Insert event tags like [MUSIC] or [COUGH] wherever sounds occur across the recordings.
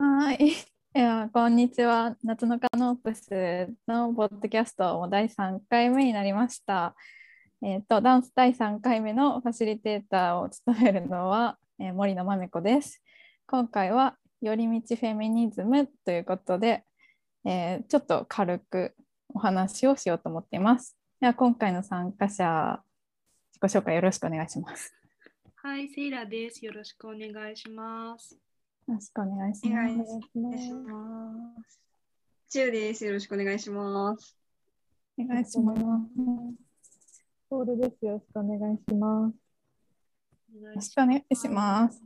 はい。[LAUGHS] いや、こんにちは。夏のカノープスのポッドキャストも第3回目になりました。えっ、ー、と、ダンス第3回目のファシリテーターを務めるのは、えー、森野まめ子です。今回は、寄り道フェミニズムということで、えー、ちょっと軽くお話をしようと思っています。では、今回の参加者、自己紹介よろしくお願いします。はい、セイラです。よろしくお願いします。よろしくお願いします。チュウです。よろしくお願いします。お願いします。ソウルです。よろしくお願いします。よろしくお願いします。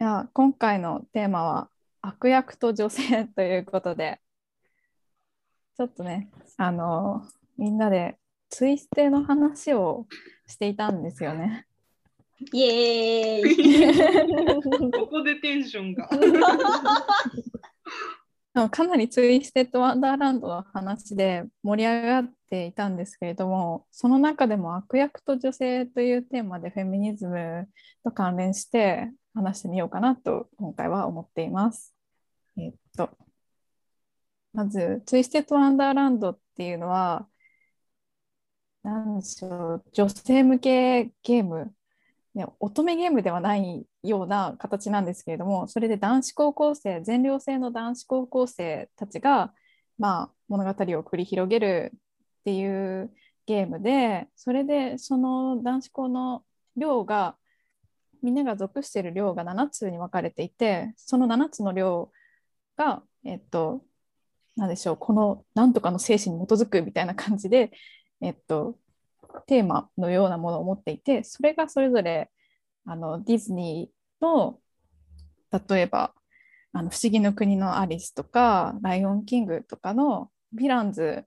いや今回のテーマは悪役と女性ということで、ちょっとね、あのみんなでツイステの話をしていたんです。よね。イエーイ [LAUGHS] ここでテンションが。[LAUGHS] かなりツイステッドワンダーランドの話で盛り上がっていたんですけれどもその中でも悪役と女性というテーマでフェミニズムと関連して話してみようかなと今回は思っています。えっとまずツイステッドワンダーランドっていうのは何でしょう女性向けゲームね、乙女ゲームではないような形なんですけれどもそれで男子高校生全寮制の男子高校生たちが、まあ、物語を繰り広げるっていうゲームでそれでその男子校の寮がみんなが属している寮が7つに分かれていてその7つの寮がえっと何でしょうこのなんとかの精神に基づくみたいな感じでえっとテーマのようなものを持っていてそれがそれぞれあのディズニーの例えばあの不思議の国のアリスとかライオンキングとかのヴィランズ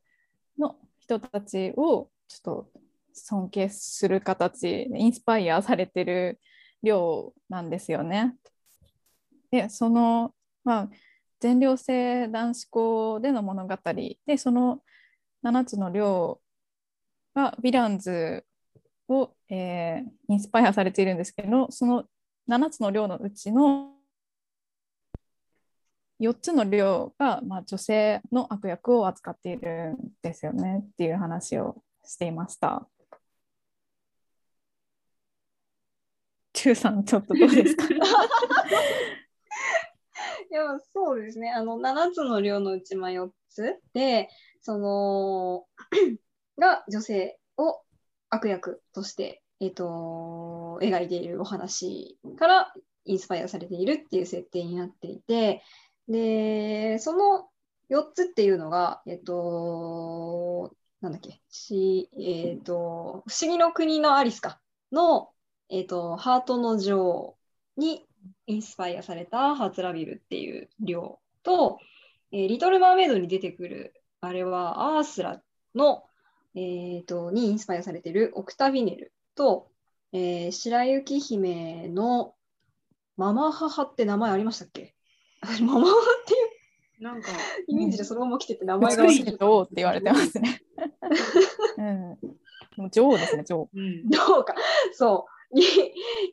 の人たちをちょっと尊敬する形インスパイアされてる量なんですよね。でその、まあ、全寮制男子校での物語でその7つの寮はヴィランズを、えー、インスパイアされているんですけどその7つの寮のうちの4つの寮が、まあ、女性の悪役を扱っているんですよねっていう話をしていました。中さんちょっとどうですか？[LAUGHS] いやそうですねあの7つの寮のうちまあ4つでそのが女性を悪役として、えーと、描いているお話からインスパイアされているっていう設定になっていてでその4つっていうのが、え、ー、と、なんだっけ、しえ、ー、と、不思議の国のアリスかの、え、ー、と、ハートの女王にインスパイアされたハーツラビルっていう量と、えリトル・マーメイドに出てくる、あれはアースラのえーと、にインスパイアされているオクタビネルと、えー、白雪姫のママ母って名前ありましたっけ？[LAUGHS] ママ母っていう？なんかイメージでそのまま来てて名前が女王って言われてますね。うん、女王ですね、女王。うん、女王か。そう。に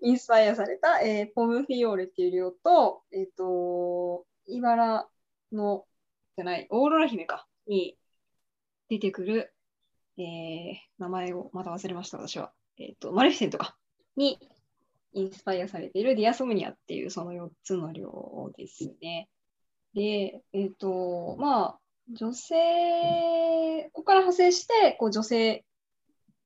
インスパイアされた、えー、ポムフィオーレっていう量と、えっ、ー、と、茨の、じゃない、オーロラ姫か、に出てくるえー、名前をまた忘れました、私は。えっ、ー、と、マレフィセントか。にインスパイアされているディアソムニアっていうその4つの量ですね。で、えっ、ー、と、まあ、女性、ここから派生して、こう女性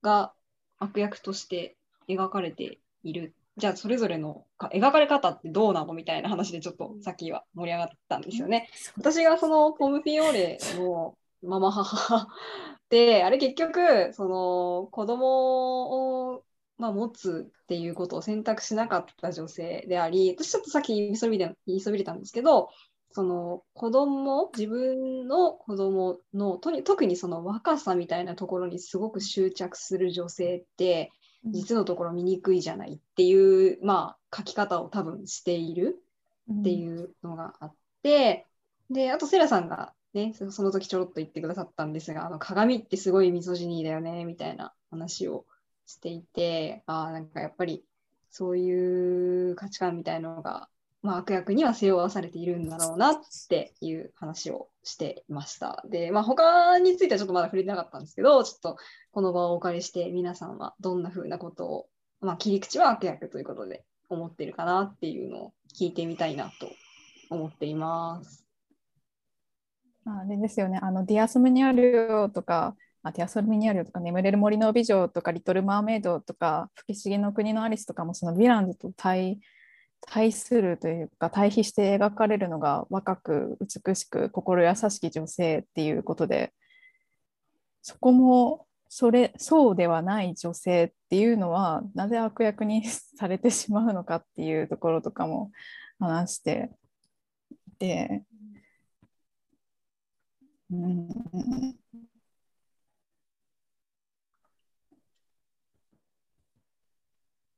が悪役として描かれている。じゃあ、それぞれの描かれ方ってどうなのみたいな話でちょっとさっきは盛り上がったんですよね。私がそのポムフィオーレのママ母。[LAUGHS] であれ結局その子供をまあ、持つっていうことを選択しなかった女性であり私ちょっとさっき言いそびれ言いそびれたんですけどその子供自分の子供のとに特にその若さみたいなところにすごく執着する女性って実のところ見にくいじゃないっていう、まあ、書き方を多分しているっていうのがあって、であとセラさんがね、その時ちょろっと言ってくださったんですが、あの鏡ってすごいミソジニーだよね、みたいな話をしていて、あなんかやっぱりそういう価値観みたいなのがまあ、悪役には背負わされているんだろうなっていう話をしていました。で、まあ、他についてはちょっとまだ触れてなかったんですけど、ちょっとこの場をお借りして皆さんはどんな風なことを、まあ、切り口は悪役ということで思ってるかなっていうのを聞いてみたいなと思っています。あれですよね、あのディアスムニアリオとか、あディアスムニアリオとか、眠れる森の美女とか、リトル・マーメイドとか、不思議の国のアリスとかも、そのヴィランズと対対するというか、対比して描かれるのが若く美しく心優しき女性っていうことで、そこもそれそうではない女性っていうのは、なぜ悪役にされてしまうのかっていうところとかも話していて。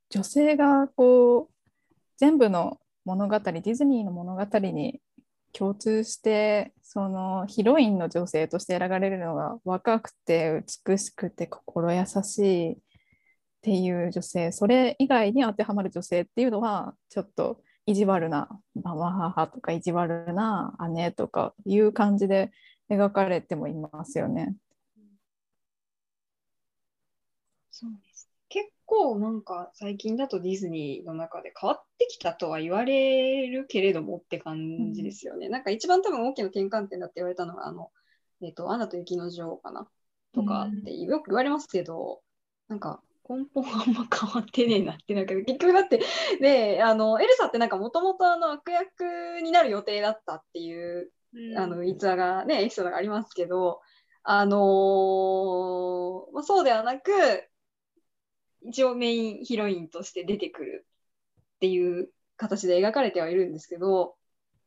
女性がこう全部の物語ディズニーの物語に共通してそのヒロインの女性として選ばれるのが若くて美しくて心優しいっていう女性。それ以外に当てはまる女性っていうのはちょっと意地悪なママ母とか意地悪な姉とかいう感じで描かれてもいますよね。そうです。結構なんか最近だとディズニーの中で変わってきたとは言われるけれどもって感じですよね。なんか一番多分大きな転換点だって言われたのが、あの、えっ、と、アナと雪の女王かなとかってよく言われますけど、なんか根本あんま変わってねえなって、なんか結局だって、で、あの、エルサってなんかもともとあの悪役になる予定だったっていううんあの逸話がね、エピソードがありますけど、あのーまあ、そうではなく、一応メインヒロインとして出てくるっていう形で描かれてはいるんですけど、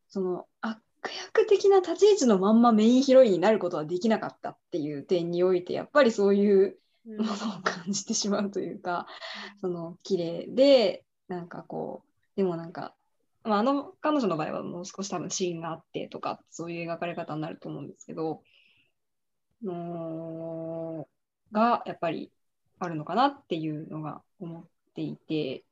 その悪役的な立ち位置のまんまメインヒロインになることはできなかったっていう点において、やっぱりそういううん。ものを感じてしまうというか、その綺麗で、なんかこう、でもなんか、まあ、あの彼女の場合はもう少し多分シーンがあってとか、そういう描かれ方になると思うんですけど、のがやっぱりあるのかなっていうのが思っていて、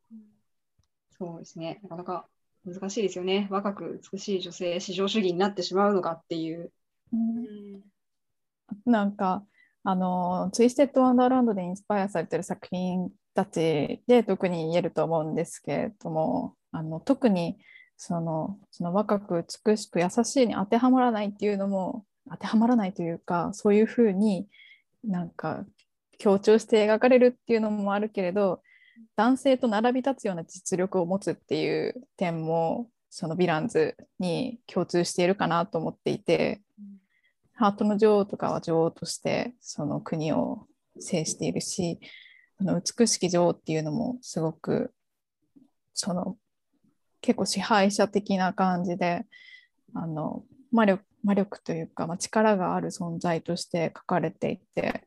そうですね、なかなか難しいですよね。若く美しい女性、至上主義になってしまうのかっていう。うんなんかあのツイステッド・ワンダーランドでインスパイアされてる作品たちで特に言えると思うんですけれどもあの特にそのその若く美しく優しいに当てはまらないっていうのも当てはまらないというかそういうふうになんか強調して描かれるっていうのもあるけれど男性と並び立つような実力を持つっていう点もそのヴィランズに共通しているかなと思っていて。ハートの女王とかは女王としてその国を制しているし、の美しき女王っていうのもすごくその結構支配者的な感じであの魔力魔力というか、まあ、力がある存在として書かれていて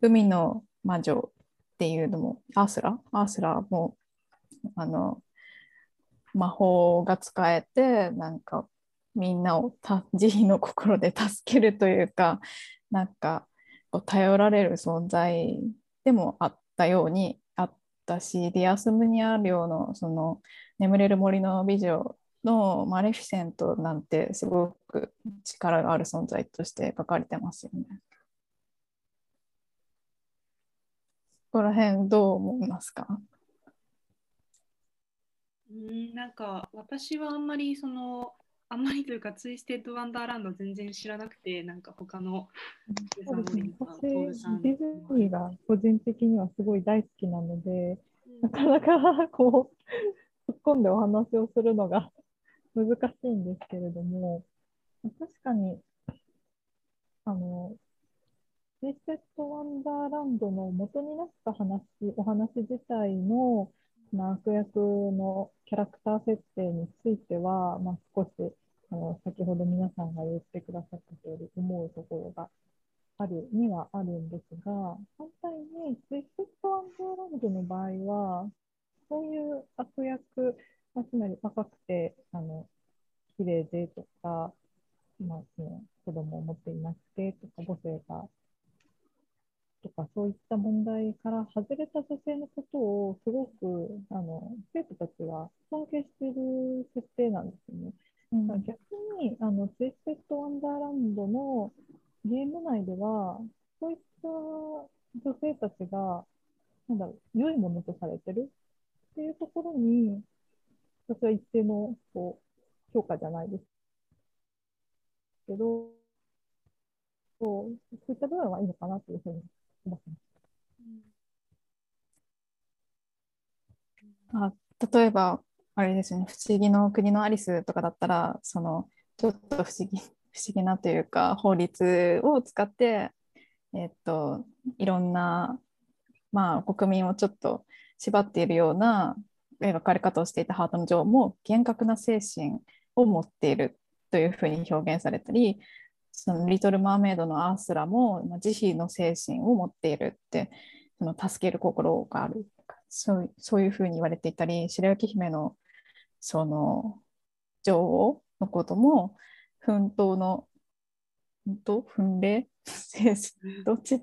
海の魔女っていうのもアースラアースラもあの魔法が使えてなんかみんなを慈悲の心で助けるというかなんかこう頼られる存在でもあったようにったしディアスムニア領のその眠れる森の美女のマレフィセントなんてすごく力がある存在として書かれてますよね。ここら辺どう思いますか？うんなんか私はあんまりそのあんまりというかツイステッドワンダーランド全然知らなくてなんか他のディズニーが個人的にはすごい大好きなので、なかなかこう、突っ込んでお話をするのが [LAUGHS] 難しいんですけれども、確かに、あの、リセット・ワンダーランドの元になった話、お話自体の、まあ、悪役のキャラクター設定については、まあ、少しあの先ほど皆さんが言ってくださった通り思うところがあるにはあるんですが、反対にツイストワンダーランドの場合は、そういう悪役、まあ、つまり若くて、あの、綺麗でとか、まあ、その子供を持っていなくてとか、母性がとかそういった問題から外れた女性のことをすごくあの生徒たちは尊敬している設定なんですよね。うん逆にあのツイステッド・ワンダーランドのゲーム内ではそういった女性たちがなんだろう良いものとされてるっていうところに私は一定のこう評価じゃないですけどそうそういった部分はいいのかなというふうにあ例えばあれですね「不思議の国のアリス」とかだったらそのちょっと不思議 [LAUGHS] 不思議なというか法律を使って、えっと、いろんな、まあ、国民をちょっと縛っているような描かれ方をしていたハートの女王も厳格な精神を持っているというふうに表現されたりそのリトル・マーメイドのアースラもまあ慈悲の精神を持っているってその助ける心があるとかそうそういうふうに言われていたり白雪姫のその女王のことも奮闘の奮闘？奮励精神？どっち？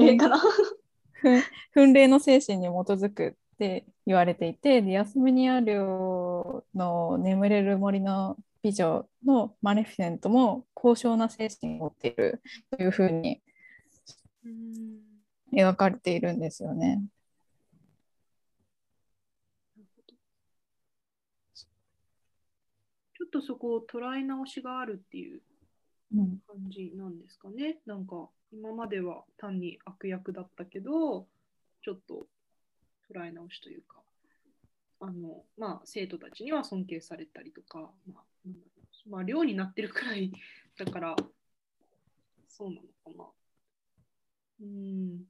えかな？奮奮励の精神に基づくって言われていてでヤスミニア領の眠れる森の美女のマレフィセントも高尚な精神を持っているというふうにうん描かれているんですよね。ちょっとそこを捉え直しがあるっていううん感じなんですかね。なんか今までは単に悪役だったけど、ちょっと捉え直しというか、あのまあ、生徒たちには尊敬されたりとか、まあ、まあ、寮になってるくらい [LAUGHS] だから、そうなのかな。うん。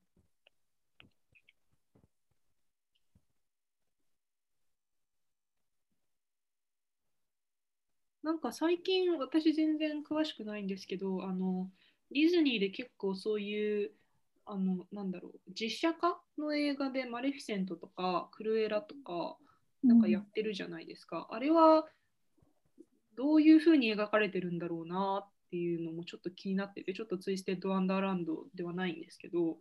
なんか最近私全然詳しくないんですけどあのディズニーで結構そういうあのなんだろう実写化の映画でマレフィセントとかクルエラとかなんかやってるじゃないですか、あれはどういうふうに描かれてるんだろうなっていうのもちょっと気になっててちょっとツイステッド・ワンダーランドではないんですけど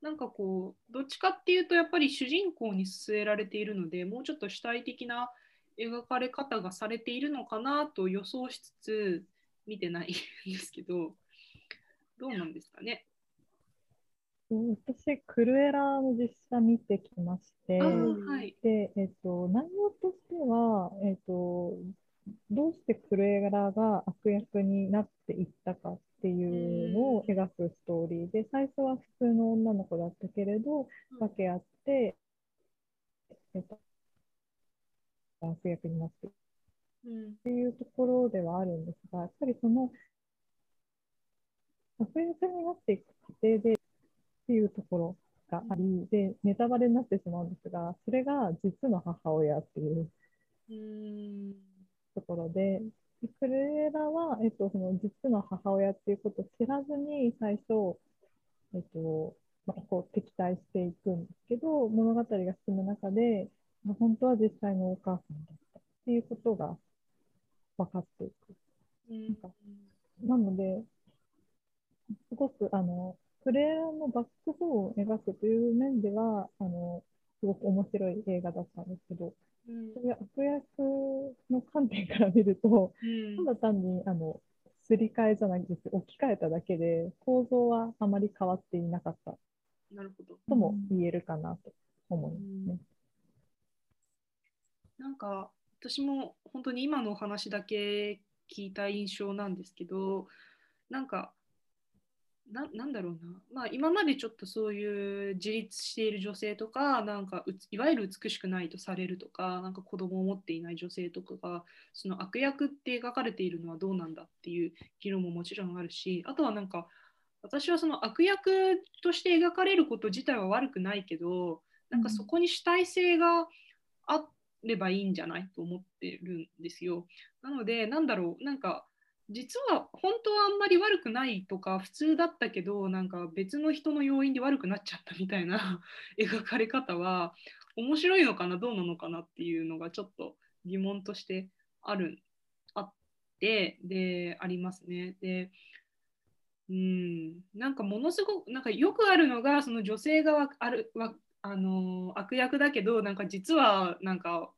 なんかこうどっちかっていうとやっぱり主人公に据えられているのでもうちょっと主体的な描かれ方がされているのかなと予想しつつ見てないんですけどどうなんですかね？私、クルエラの実写見てきまして、はい。で、えっと、内容としては、えっと、どうしてクルエラが悪役になっていったかっていうのを描くストーリーで、最初は普通の女の子だったけれど、分け合って、えっと、悪役になっていっていうところではあるんですが、やっぱりその、悪役になっていく過程でっていうところがあり、で、ネタバレになってしまうんですが、それが実の母親っていうところで、でクルエラは、えっと、その実の母親っていうことを知らずに最初、えっと、まあ、こう敵対していくんですけど、物語が進む中で、まあ本当は実際のお母さんだったっていうことが分かっていく。うんかなので、すごく、あの、プレイヤーのバックボーンを描くという面では、あの、すごく面白い映画だったんですけど、うんそういう悪役の観点から見ると、うんただ単に、あの、すり替えじゃなくて置き換えただけで、構造はあまり変わっていなかったなるほど。とも言えるかなと思いますね。なんか私も本当に今のお話だけ聞いた印象なんですけどなんかななんだろうな、まあ、今までちょっとそういう自立している女性とかなんかうついわゆる美しくないとされるとかなんか子供を持っていない女性とかがその悪役って描かれているのはどうなんだっていう議論ももちろんあるしあとはなんか私はその悪役として描かれること自体は悪くないけどなんかそこに主体性があればいいんじゃないと思ってるんですよ。なのでなんだろう。なんか実は本当はあんまり悪くないとか普通だったけどなんか別の人の要因で悪くなっちゃったみたいな [LAUGHS] 描かれ方は面白いのかなどうなのかなっていうのがちょっと疑問としてあるあってでありますね。でうん、なんかものすごくなんかよくあるのがその女性があるあの悪役だけどなんか実はなんか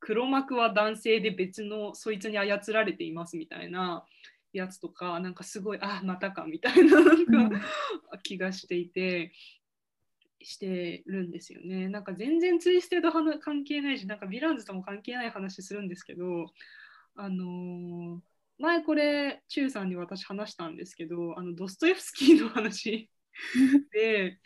黒幕は男性で別のそいつに操られていますみたいなやつとかなんかすごいあまたかみたいななんか、気がしていてしてるんですよね。なんか全然ツイステと話関係ないしなんかヴィランズとも関係ない話するんですけどあのー前これチューさんに私話したんですけどあのドストエフスキーの話で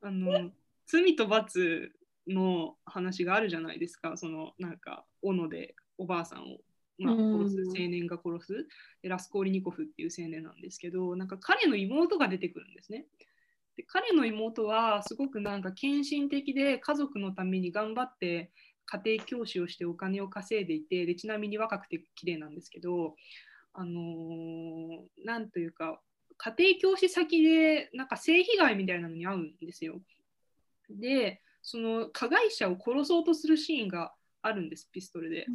あの [LAUGHS] 罪と罰の話があるじゃないですかそのなんか斧でおばあさんを、まあ、うん殺す青年が殺すでラスコーリニコフっていう青年なんですけどなんか彼の妹が出てくるんですね。で彼の妹はすごくなんか献身的で家族のために頑張って家庭教師をしてお金を稼いでいてでちなみに若くて綺麗なんですけどあのーなんというか家庭教師先でなんか性被害みたいなのに遭うんですよ。でその加害者を殺そうとするシーンがあるんですピストルで。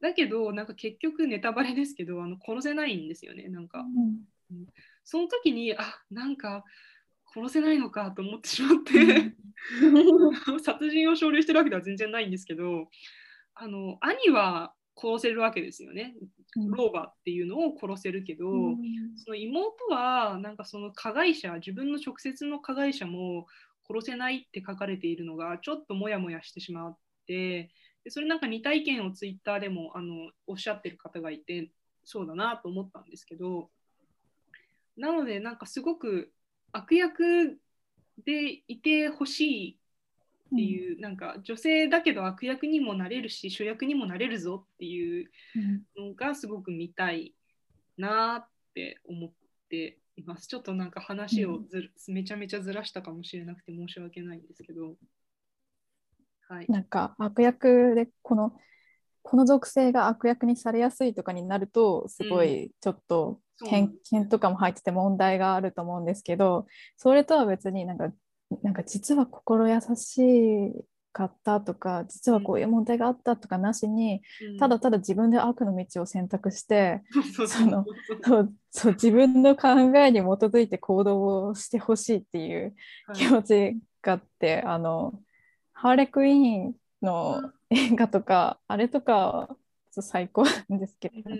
だけどなんか結局ネタバレですけどあの殺せないんですよねなんか。その時にあなんか殺せないのかと思ってしまって、[LAUGHS] 殺人を奨励してるわけでは全然ないんですけどあの兄は殺せるわけですよね。老婆っていうのを殺せるけど、その妹はなんかその加害者自分の直接の加害者も殺せないって書かれているのがちょっとモヤモヤしてしまってでそれなんか似た意見をツイッターでもあのおっしゃってる方がいてそうだなと思ったんですけどなのでなんかすごく悪役でいてほしいっていう、なんか女性だけど悪役にもなれるし主役にもなれるぞっていうのがすごく見たいなって思っています。ちょっとなんか話をずる、めちゃめちゃずらしたかもしれなくて申し訳ないんですけど。はい。なんか悪役でこのこの属性が悪役にされやすいとかになるとすごいちょっと偏見とかも入ってて問題があると思うんですけどそれとは別になんかなんか実は心優しかったとか実はこういう問題があったとかなしにうん。ただただ自分で悪の道を選択してその自分の考えに基づいて行動をしてほしいっていうはい。気持ちがあって、あのハーレクイーンの映画とか、あれとか最高なんですけど、うん。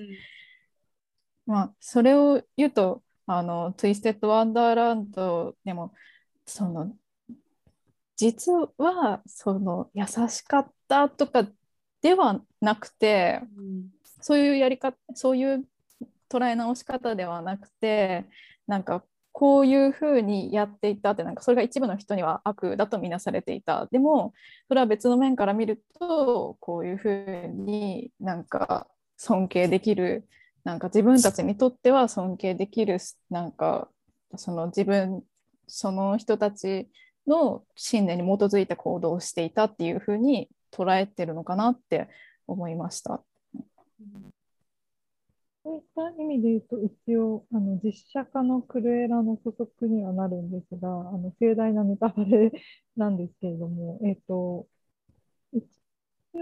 まあそれを言うとあのツイステッド・ワンダーランドでもその実はその優しかったとかではなくてうんそういうやり方そういう捉え直し方ではなくてなんかこういうふうにやっていたってなんかそれが一部の人には悪だとみなされていた。でもそれは別の面から見るとこういうふうになんか尊敬できるなんか自分たちにとっては尊敬できるなんかその自分その人たちの信念に基づいた行動していたっていうふうに捉えてるのかなって思いました。そういった意味で言うと、一応、あの実写化のクルエラの補足にはなるんですが、あの盛大なネタバレなんですけれども、えっと、一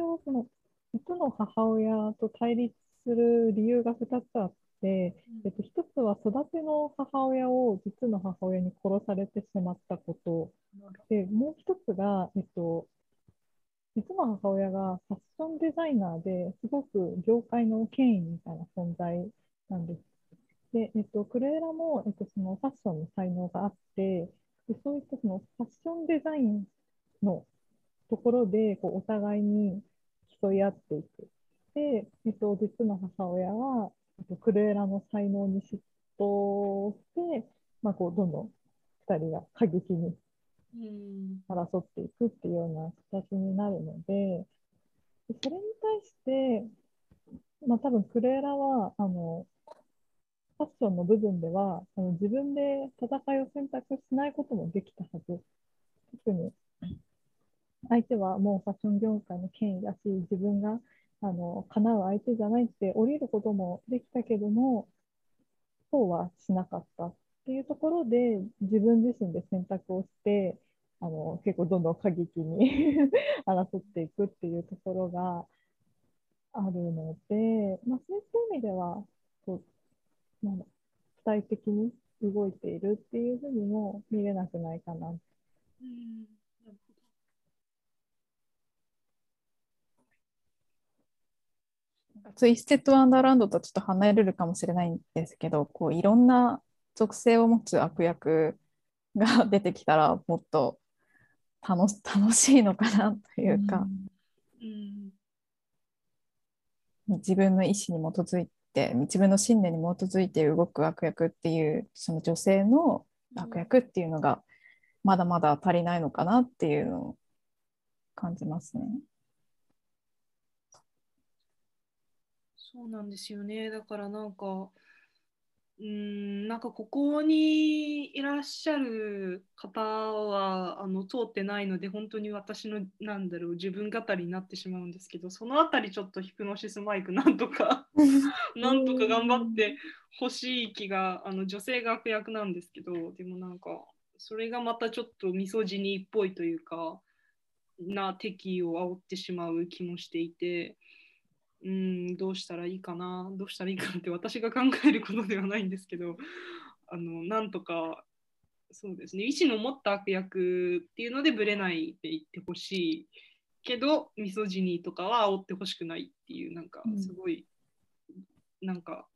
応、その、実の母親と対立する理由が2つあって、えっと、1つは育ての母親を実の母親に殺されてしまったことで、もう1つが、えっと、実の母親がファッションデザイナーですごく業界の権威みたいな存在なんです。で、えっと、クレーラも、えっと、そのファッションの才能があって、でそういったそのファッションデザインのところでこうお互いに競い合っていく。で、えっと、実の母親は、えっと、クレーラの才能に嫉妬して、まあ、こうどんどん2人が過激にうん争っていくっていうような形になるので、でそれに対して、まあ多分クレーラは、あの、ファッションの部分では、あの自分で戦いを選択しないこともできたはず。特に、相手はもうファッション業界の権威だし、自分が、あの、叶う相手じゃないって降りることもできたけども、そうはしなかったっていうところで、自分自身で選択をして、あの結構どんどん過激に [LAUGHS] 争っていくっていうところがあるので、まあ、そういった意味ではこうなんだ主体的に動いているっていうふうにも見れなくないかな。うんなるほどツイステッドワンダーランドとちょっと離れるかもしれないんですけど、こういろんな属性を持つ悪役が出てきたらもっと楽し楽しいのかなというか、うん自分の意思に基づいて自分の信念に基づいて動く悪役っていうその女性の悪役っていうのがまだまだ足りないのかなっていうのを感じますね。そうなんですよね。だからなんか、うーん、なんかここにいらっしゃる方はあの通ってないので、本当に私のなんだろう自分語りになってしまうんですけど、そのあたりちょっとヒプノシスマイク [LAUGHS] なんとか [LAUGHS] なんとか頑張ってほしい気が、あの女性が悪役なんですけど、でもなんかそれがまたちょっとミソジニーっぽいというか、な敵意を煽ってしまう気もしていて。うん、どうしたらいいかな、どうしたらいいかなって私が考えることではないんですけど、あのなんとか、そうですね、意思の持った悪役っていうのでぶれないでいってほしい。けど、ミソジニーとかは煽ってほしくないっていう、なんかうん。すごい、なんか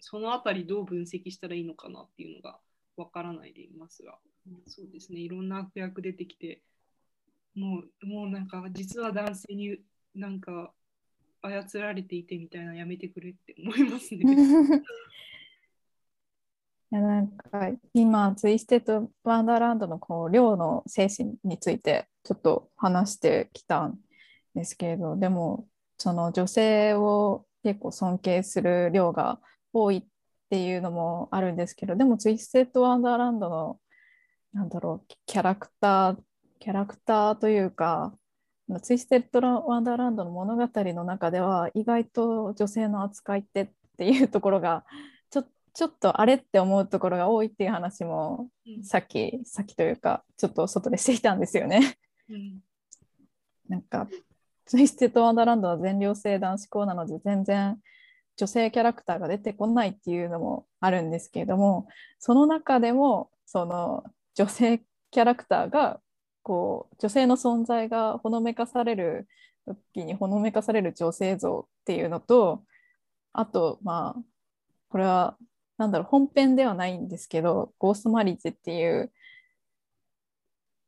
そのあたりどう分析したらいいのかなっていうのがわからないでいますが、そうですね、いろんな悪役出てきて、もう、もうなんか実は男性になんか操られていてみたいなやめてくれって思いますね。[LAUGHS] いやなんか今ツイステッドワンダーランドのこう寮の精神についてちょっと話してきたんですけれどでもその女性を結構尊敬する量が多いっていうのもあるんですけどでもツイステッドワンダーランドのなんだろうキャラクターキャラクターというかツイステッドワンダーランドの物語の中では意外と女性の扱いってっていうところがちょちょっとあれって思うところが多いっていう話もうんさっきさっきというかちょっと外でしてきたんですよね。うんなんかツイステッドワンダーランドは全寮制男子校なので全然女性キャラクターが出てこないっていうのもあるんですけれどもその中でもその女性キャラクターがこう女性の存在がほのめかされる時にほのめかされる女性像っていうのとあとまあこれはなんだろう本編ではないんですけど「ゴーストマリッジ」っていう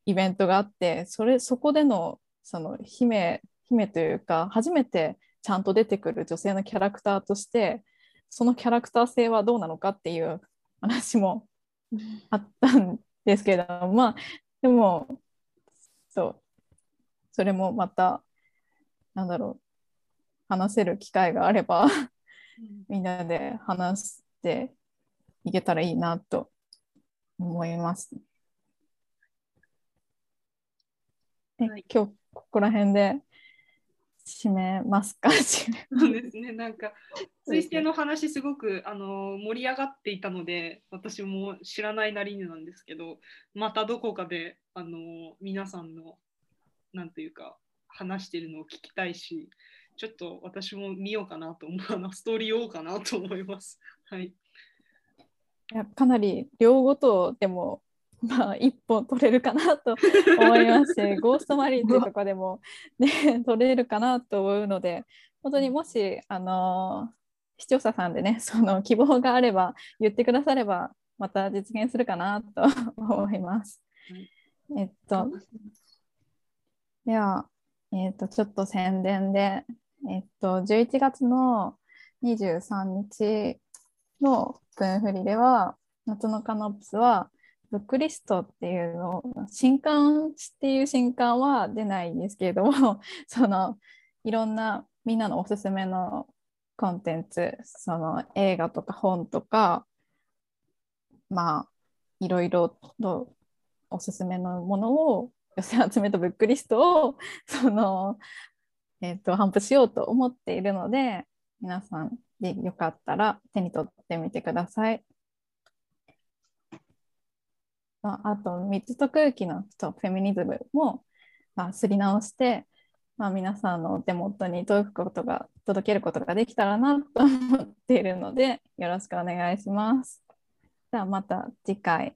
イベントがあってそれそこでのその姫姫というか初めてちゃんと出てくる女性のキャラクターとしてそのキャラクター性はどうなのかっていう話もあったんですけれどもまあでもそうそれもまたなんだろう話せる機会があればみんなで話していけたらいいなと思います。えはい今日ここら辺で締めますか？[LAUGHS] そうですね、なんか、ツイステの話、すごくあの盛り上がっていたので、私も知らないなりになんですけど、またどこかであの皆さんの、なんというか、話してるのを聞きたいし、ちょっと私も見ようかなと思う、あのストーリーをかなと思います。はい。いやかなり両ごとでも [LAUGHS] まあ一本取れるかなと思いますし [LAUGHS] ゴーストマリッジとかでも、ね、取れるかなと思うので本当にもしあの視聴者さんでねその希望があれば言ってくださればまた実現するかなと思います。えっとでは、えっとちょっと宣伝で、えっと11月の23日のプンフリでは夏のカノプスはブックリストっていうのを新刊っていう新刊は出ないんですけれども [LAUGHS] そのいろんなみんなのおすすめのコンテンツその映画とか本とかまあいろいろとおすすめのものを寄せ集めたブックリストを [LAUGHS] その、えー、と頒布しようと思っているので皆さんでよかったら手に取ってみてください。まあ、あと、水と空気のフェミニズムも、まあ、すり直して、まあ、皆さんのお手元に届くことが届けることができたらなと思っているので、よろしくお願いします。じゃあまた次回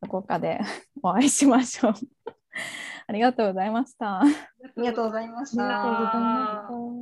どこかで [LAUGHS] お会いしましょう。ありがとうございました。ありがとうございましありがとうございた。ました。